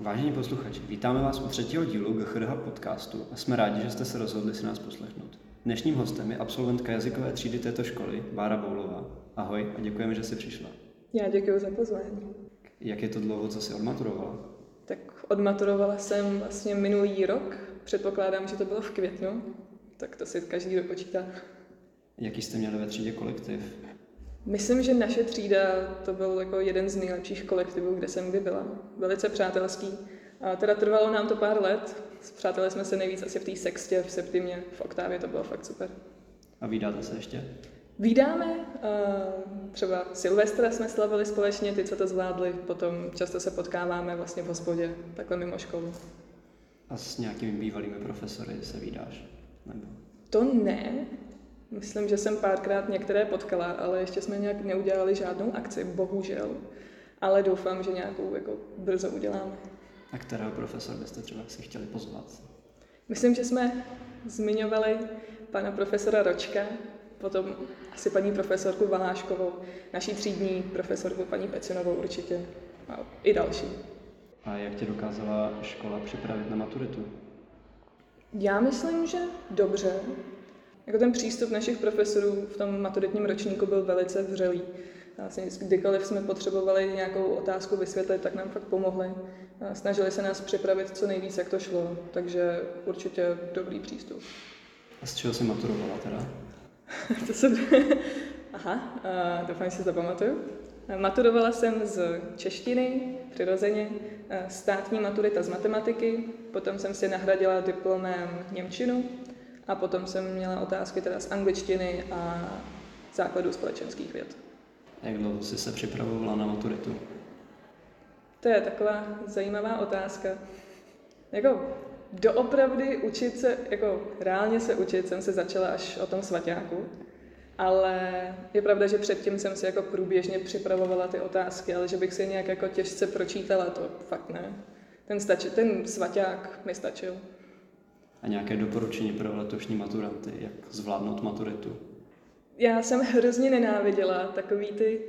Vážení posluchači, vítáme vás u třetího dílu GCHDH podcastu a jsme rádi, že jste se rozhodli si nás poslechnout. Dnešním hostem je absolventka jazykové třídy této školy, Bára Boulová. Ahoj a děkujeme, že jsi přišla. Já děkuji za pozvání. Jak je to dlouho, co jsi odmaturovala? Tak odmaturovala jsem vlastně minulý rok, předpokládám, že to bylo v květnu, tak to si každý dopočítá. Jaký jste měli ve třídě kolektiv? Myslím, že naše třída to byl jako jeden z nejlepších kolektivů, kde jsem kdy byla. Velice přátelský. A teda trvalo nám to pár let. Přátelé jsme se nejvíc asi v té sextě, v septimě, v oktávě, to bylo fakt super. A vydáte se ještě? Vídáme, třeba Silvestra jsme slavili společně, ty, co to zvládli, potom často se potkáváme vlastně v hospodě, takhle mimo školu. A s nějakými bývalými profesory se vydáš? Nebo? To ne, Myslím, že jsem párkrát některé potkala, ale ještě jsme nějak neudělali žádnou akci, bohužel. Ale doufám, že nějakou jako brzo uděláme. A kterého profesora byste třeba si chtěli pozvat? Myslím, že jsme zmiňovali pana profesora Ročka, potom asi paní profesorku Valáškovou, naší třídní profesorku paní Pecinovou určitě a i další. A jak tě dokázala škola připravit na maturitu? Já myslím, že dobře. Jako ten přístup našich profesorů v tom maturitním ročníku byl velice vřelý. Vlastně kdykoliv jsme potřebovali nějakou otázku vysvětlit, tak nám fakt pomohli. Snažili se nás připravit co nejvíc, jak to šlo, takže určitě dobrý přístup. A z čeho jsi maturovala teda? to jsem... Aha, doufám, že si zapamatuju. Maturovala jsem z češtiny, přirozeně, státní maturita z matematiky, potom jsem si nahradila diplomem Němčinu a potom jsem měla otázky teda z angličtiny a základů společenských věd. Jak dlouho jsi se připravovala na maturitu? To je taková zajímavá otázka. Jako doopravdy učit se, jako reálně se učit jsem se začala až o tom svaťáku, ale je pravda, že předtím jsem si jako průběžně připravovala ty otázky, ale že bych si nějak jako těžce pročítala, to fakt ne. Ten, stači, ten svaťák mi stačil. A nějaké doporučení pro letošní maturanty, jak zvládnout maturitu? Já jsem hrozně nenáviděla takový ty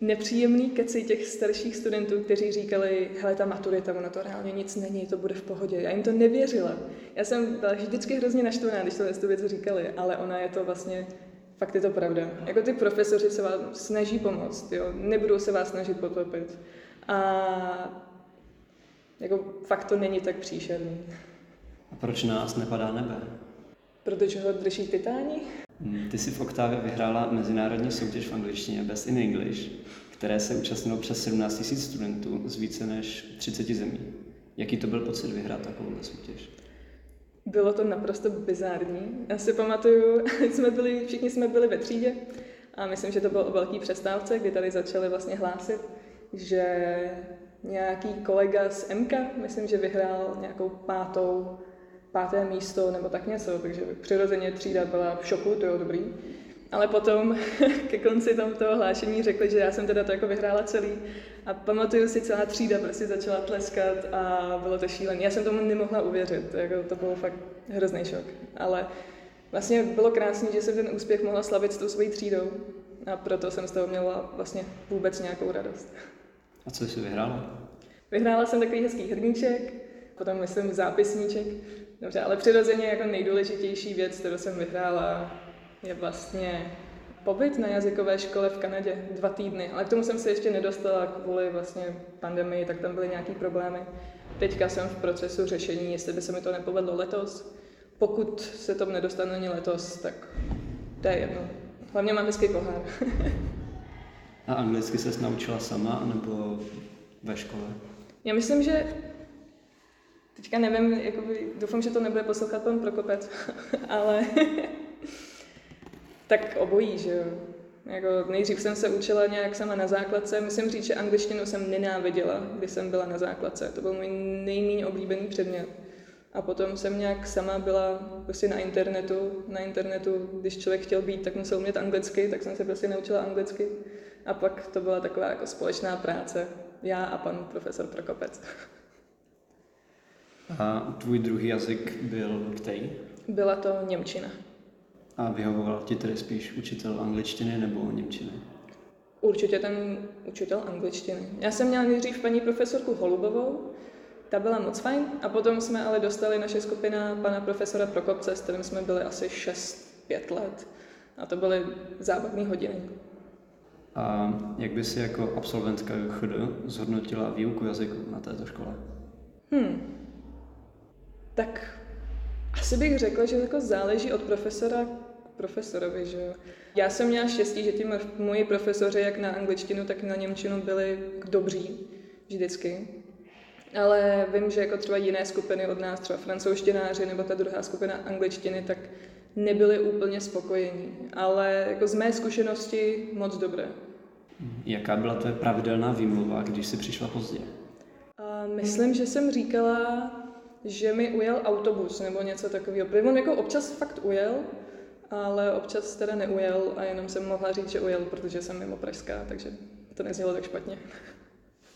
nepříjemný keci těch starších studentů, kteří říkali, hele, ta maturita, ono to reálně nic není, to bude v pohodě. Já jim to nevěřila. Já jsem byla vždycky hrozně naštvaná, když to tu věc říkali, ale ona je to vlastně, fakt je to pravda. Jako ty profesoři se vám snaží pomoct, jo? nebudou se vás snažit potopit. A jako fakt to není tak příšerný. Proč nás nepadá nebe? Protože ho drží titáni? Hmm, ty jsi v Oktávě vyhrála mezinárodní soutěž v angličtině Best in English, které se účastnilo přes 17 000 studentů z více než 30 zemí. Jaký to byl pocit vyhrát takovou soutěž? Bylo to naprosto bizární. Já si pamatuju, jsme byli, všichni jsme byli ve třídě a myslím, že to bylo o velký přestávce, kdy tady začali vlastně hlásit, že nějaký kolega z MK, myslím, že vyhrál nějakou pátou páté místo nebo tak něco, takže přirozeně třída byla v šoku, to je dobrý. Ale potom ke konci tam toho hlášení řekli, že já jsem teda to jako vyhrála celý a pamatuju si, celá třída prostě začala tleskat a bylo to šílené. Já jsem tomu nemohla uvěřit, jako to bylo fakt hrozný šok. Ale vlastně bylo krásné, že jsem ten úspěch mohla slavit s tou svojí třídou a proto jsem z toho měla vlastně vůbec nějakou radost. A co jsi vyhrála? Vyhrála jsem takový hezký hrníček, potom myslím zápisníček, Dobře, ale přirozeně jako nejdůležitější věc, kterou jsem vyhrála, je vlastně pobyt na jazykové škole v Kanadě dva týdny, ale k tomu jsem se ještě nedostala kvůli vlastně pandemii, tak tam byly nějaký problémy. Teďka jsem v procesu řešení, jestli by se mi to nepovedlo letos. Pokud se tomu nedostane ani letos, tak to je jedno. Hlavně mám hezký pohár. A anglicky se naučila sama, nebo ve škole? Já myslím, že Teďka nevím, jakoby, doufám, že to nebude poslouchat pan Prokopec, ale tak obojí, že jo. Jako nejdřív jsem se učila nějak sama na základce. Musím říct, že angličtinu jsem nenáviděla, když jsem byla na základce. To byl můj nejméně oblíbený předmět. A potom jsem nějak sama byla prostě na internetu. Na internetu, když člověk chtěl být, tak musel umět anglicky, tak jsem se prostě naučila anglicky. A pak to byla taková jako společná práce. Já a pan profesor Prokopec. A tvůj druhý jazyk byl který? Byla to Němčina. A vyhovoval ti tedy spíš učitel angličtiny nebo Němčiny? Určitě ten učitel angličtiny. Já jsem měla nejdřív paní profesorku Holubovou, ta byla moc fajn. A potom jsme ale dostali naše skupina pana profesora Prokopce, s kterým jsme byli asi 6-5 let. A to byly zábavné hodiny. A jak by si jako absolventka JUCHD zhodnotila výuku jazyku na této škole? Hmm. Tak asi bych řekla, že jako záleží od profesora k profesorovi, že jo. Já jsem měla štěstí, že ti moji profesoři, jak na angličtinu, tak na němčinu byli dobří vždycky. Ale vím, že jako třeba jiné skupiny od nás, třeba francouzštináři nebo ta druhá skupina angličtiny, tak nebyli úplně spokojení. Ale jako z mé zkušenosti moc dobré. Jaká byla tvoje pravidelná výmluva, když jsi přišla pozdě? A myslím, že jsem říkala, že mi ujel autobus nebo něco takového. Protože on jako občas fakt ujel, ale občas teda neujel a jenom jsem mohla říct, že ujel, protože jsem mimo Pražská, takže to neznělo tak špatně.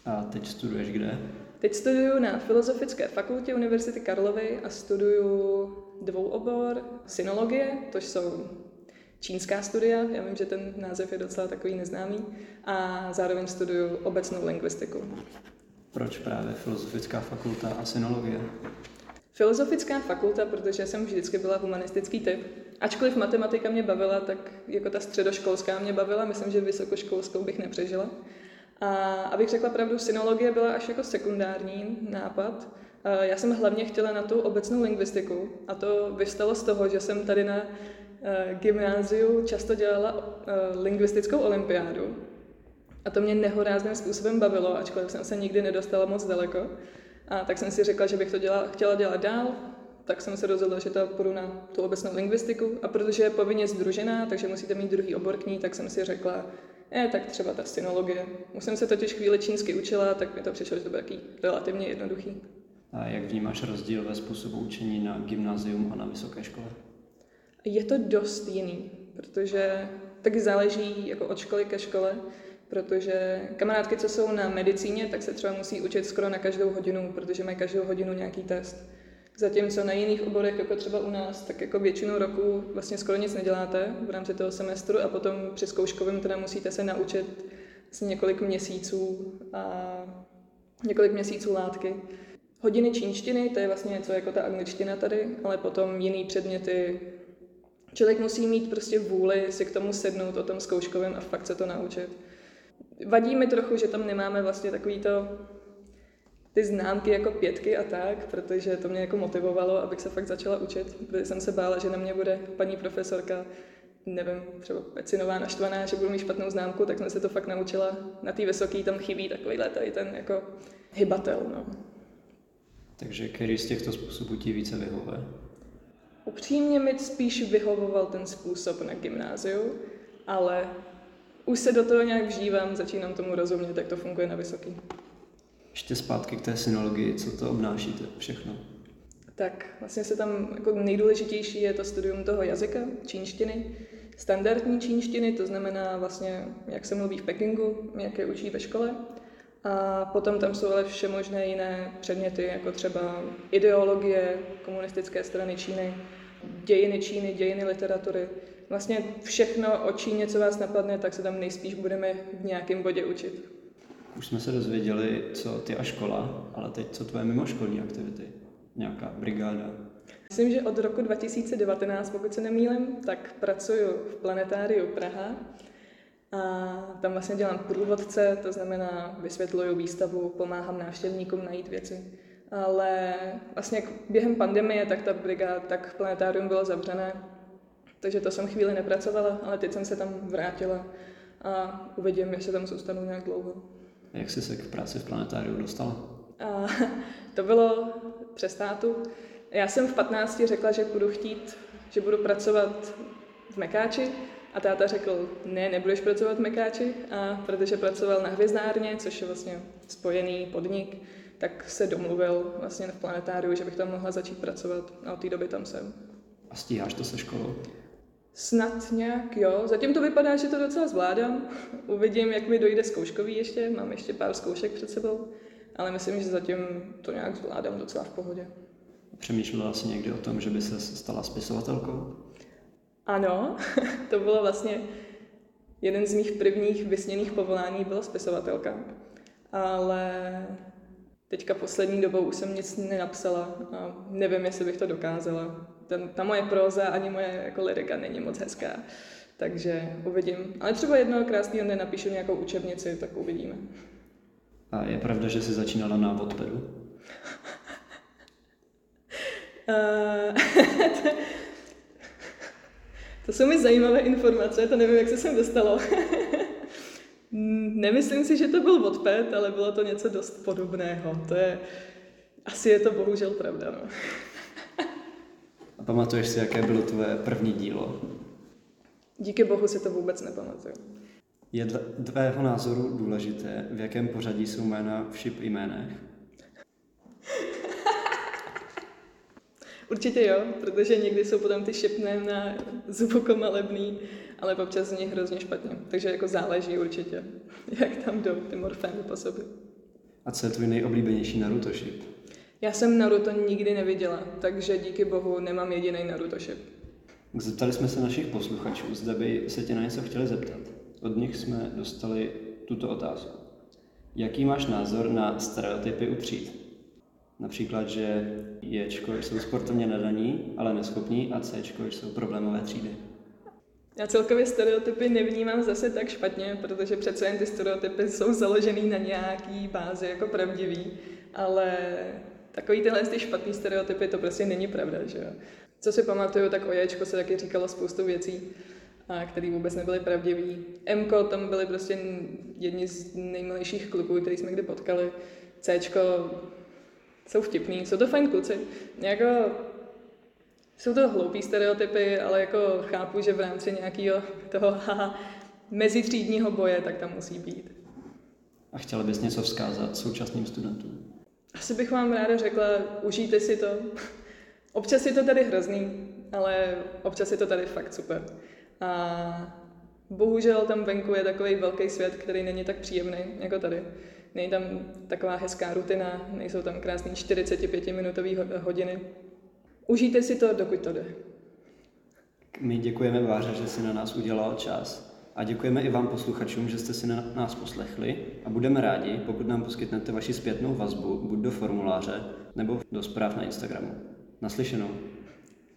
A teď studuješ kde? Teď studuju na Filozofické fakultě Univerzity Karlovy a studuju dvouobor synologie, to jsou čínská studia, já vím, že ten název je docela takový neznámý, a zároveň studuju obecnou lingvistiku. Proč právě Filozofická fakulta a synologie? Filozofická fakulta, protože jsem vždycky byla humanistický typ. Ačkoliv matematika mě bavila, tak jako ta středoškolská mě bavila, myslím, že vysokoškolskou bych nepřežila. A abych řekla pravdu, synologie byla až jako sekundární nápad. Já jsem hlavně chtěla na tu obecnou lingvistiku a to vystalo z toho, že jsem tady na eh, gymnáziu často dělala eh, lingvistickou olympiádu a to mě nehorázným způsobem bavilo, ačkoliv jsem se nikdy nedostala moc daleko. A tak jsem si řekla, že bych to dělala, chtěla dělat dál, tak jsem se rozhodla, že to půjdu na tu obecnou lingvistiku. A protože je povinně združená, takže musíte mít druhý obor k ní, tak jsem si řekla, eh, tak třeba ta synologie. Už jsem se totiž chvíli čínsky učila, tak mi to přišlo, že to taky relativně jednoduchý. A jak vnímáš rozdíl ve způsobu učení na gymnázium a na vysoké škole? Je to dost jiný, protože taky záleží jako od školy ke škole protože kamarádky, co jsou na medicíně, tak se třeba musí učit skoro na každou hodinu, protože mají každou hodinu nějaký test. Zatímco na jiných oborech, jako třeba u nás, tak jako většinu roku vlastně skoro nic neděláte v rámci toho semestru a potom při zkouškovém teda musíte se naučit vlastně několik měsíců a několik měsíců látky. Hodiny čínštiny, to je vlastně něco jako ta angličtina tady, ale potom jiný předměty. Člověk musí mít prostě vůli si k tomu sednout o tom zkouškovém a fakt se to naučit. Vadí mi trochu, že tam nemáme vlastně takový to, ty známky jako pětky a tak, protože to mě jako motivovalo, abych se fakt začala učit, protože jsem se bála, že na mě bude paní profesorka, nevím, třeba pecinová, naštvaná, že budu mít špatnou známku, tak jsem se to fakt naučila. Na té vysoké tam chybí takovýhle tady ten jako hybatel, no. Takže který z těchto způsobů ti více vyhovuje? Upřímně mi spíš vyhovoval ten způsob na gymnáziu, ale už se do toho nějak vžívám, začínám tomu rozumět, jak to funguje na vysoký. Ještě zpátky k té synologii, co to obnáší to všechno? Tak vlastně se tam jako nejdůležitější je to studium toho jazyka, čínštiny, standardní čínštiny, to znamená vlastně, jak se mluví v Pekingu, jak je učí ve škole. A potom tam jsou ale vše možné jiné předměty, jako třeba ideologie komunistické strany Číny, dějiny Číny, dějiny literatury, vlastně všechno o Číně, co vás napadne, tak se tam nejspíš budeme v nějakém bodě učit. Už jsme se dozvěděli, co ty a škola, ale teď co tvoje mimoškolní aktivity? Nějaká brigáda? Myslím, že od roku 2019, pokud se nemýlím, tak pracuji v Planetáriu Praha a tam vlastně dělám průvodce, to znamená vysvětluju výstavu, pomáhám návštěvníkům najít věci. Ale vlastně během pandemie tak ta brigáda, tak planetárium bylo zavřené, takže to jsem chvíli nepracovala, ale teď jsem se tam vrátila a uvidím, jestli tam zůstanu nějak dlouho. Jak jsi se k práci v planetáriu dostala? A, to bylo přes tátu. Já jsem v 15 řekla, že budu chtít, že budu pracovat v Mekáči a táta řekl, ne, nebudeš pracovat v Mekáči, a protože pracoval na hvězdárně, což je vlastně spojený podnik, tak se domluvil vlastně v planetáriu, že bych tam mohla začít pracovat a od té doby tam jsem. A stíháš to se školou? Snad nějak, jo. Zatím to vypadá, že to docela zvládám. Uvidím, jak mi dojde zkouškový ještě. Mám ještě pár zkoušek před sebou. Ale myslím, že zatím to nějak zvládám docela v pohodě. Přemýšlela jsi někdy o tom, že by se stala spisovatelkou? Ano, to bylo vlastně jeden z mých prvních vysněných povolání byla spisovatelka. Ale Teďka poslední dobou už jsem nic nenapsala a nevím, jestli bych to dokázala. Ten, ta moje próza ani moje jako lirika není moc hezká, takže uvidím. Ale třeba jednoho krásného dne napíšu nějakou učebnici, tak uvidíme. A je pravda, že jsi začínala na Wattpadu? Uh, to jsou mi zajímavé informace, to nevím, jak se sem dostalo. Nemyslím si, že to byl Wattpad, ale bylo to něco dost podobného. To je, asi je to bohužel pravda, no. Pamatuješ si, jaké bylo tvoje první dílo? Díky bohu si to vůbec nepamatuju. Je dle tvého názoru důležité, v jakém pořadí jsou jména v šip jménech? Určitě jo, protože někdy jsou potom ty šipné na zubokomalebný, ale občas z nich hrozně špatně. Takže jako záleží určitě, jak tam jdou ty morfémy po sobě. A co je tvůj nejoblíbenější Naruto šip? Já jsem Naruto nikdy neviděla, takže díky bohu nemám jediný Naruto šip. Zeptali jsme se našich posluchačů, zda by se tě na něco chtěli zeptat. Od nich jsme dostali tuto otázku. Jaký máš názor na stereotypy u tříd? Například, že Jčko jsou sportovně nadaní, ale neschopní a Cčko jsou problémové třídy. Já celkově stereotypy nevnímám zase tak špatně, protože přece jen ty stereotypy jsou založený na nějaký bázi jako pravdivý, ale takový tyhle ty špatný stereotypy to prostě není pravda, že jo. Co si pamatuju, tak o Jčko se taky říkalo spoustu věcí, které vůbec nebyly pravdivý. Mko, tam byly prostě jedni z nejmilejších kluků, který jsme kdy potkali. Cčko jsou vtipný, jsou to fajn kluci. Jako, jsou to hloupý stereotypy, ale jako chápu, že v rámci nějakého toho haha, mezitřídního boje, tak tam musí být. A chtěla bys něco vzkázat současným studentům? Asi bych vám ráda řekla, užijte si to. Občas je to tady hrozný, ale občas je to tady fakt super. A bohužel tam venku je takový velký svět, který není tak příjemný jako tady. Není tam taková hezká rutina, nejsou tam krásné 45-minutové hodiny. Užijte si to, dokud to jde. My děkujeme Váře, že si na nás udělal čas. A děkujeme i vám posluchačům, že jste si na nás poslechli a budeme rádi, pokud nám poskytnete vaši zpětnou vazbu buď do formuláře nebo do zpráv na Instagramu. Naslyšenou.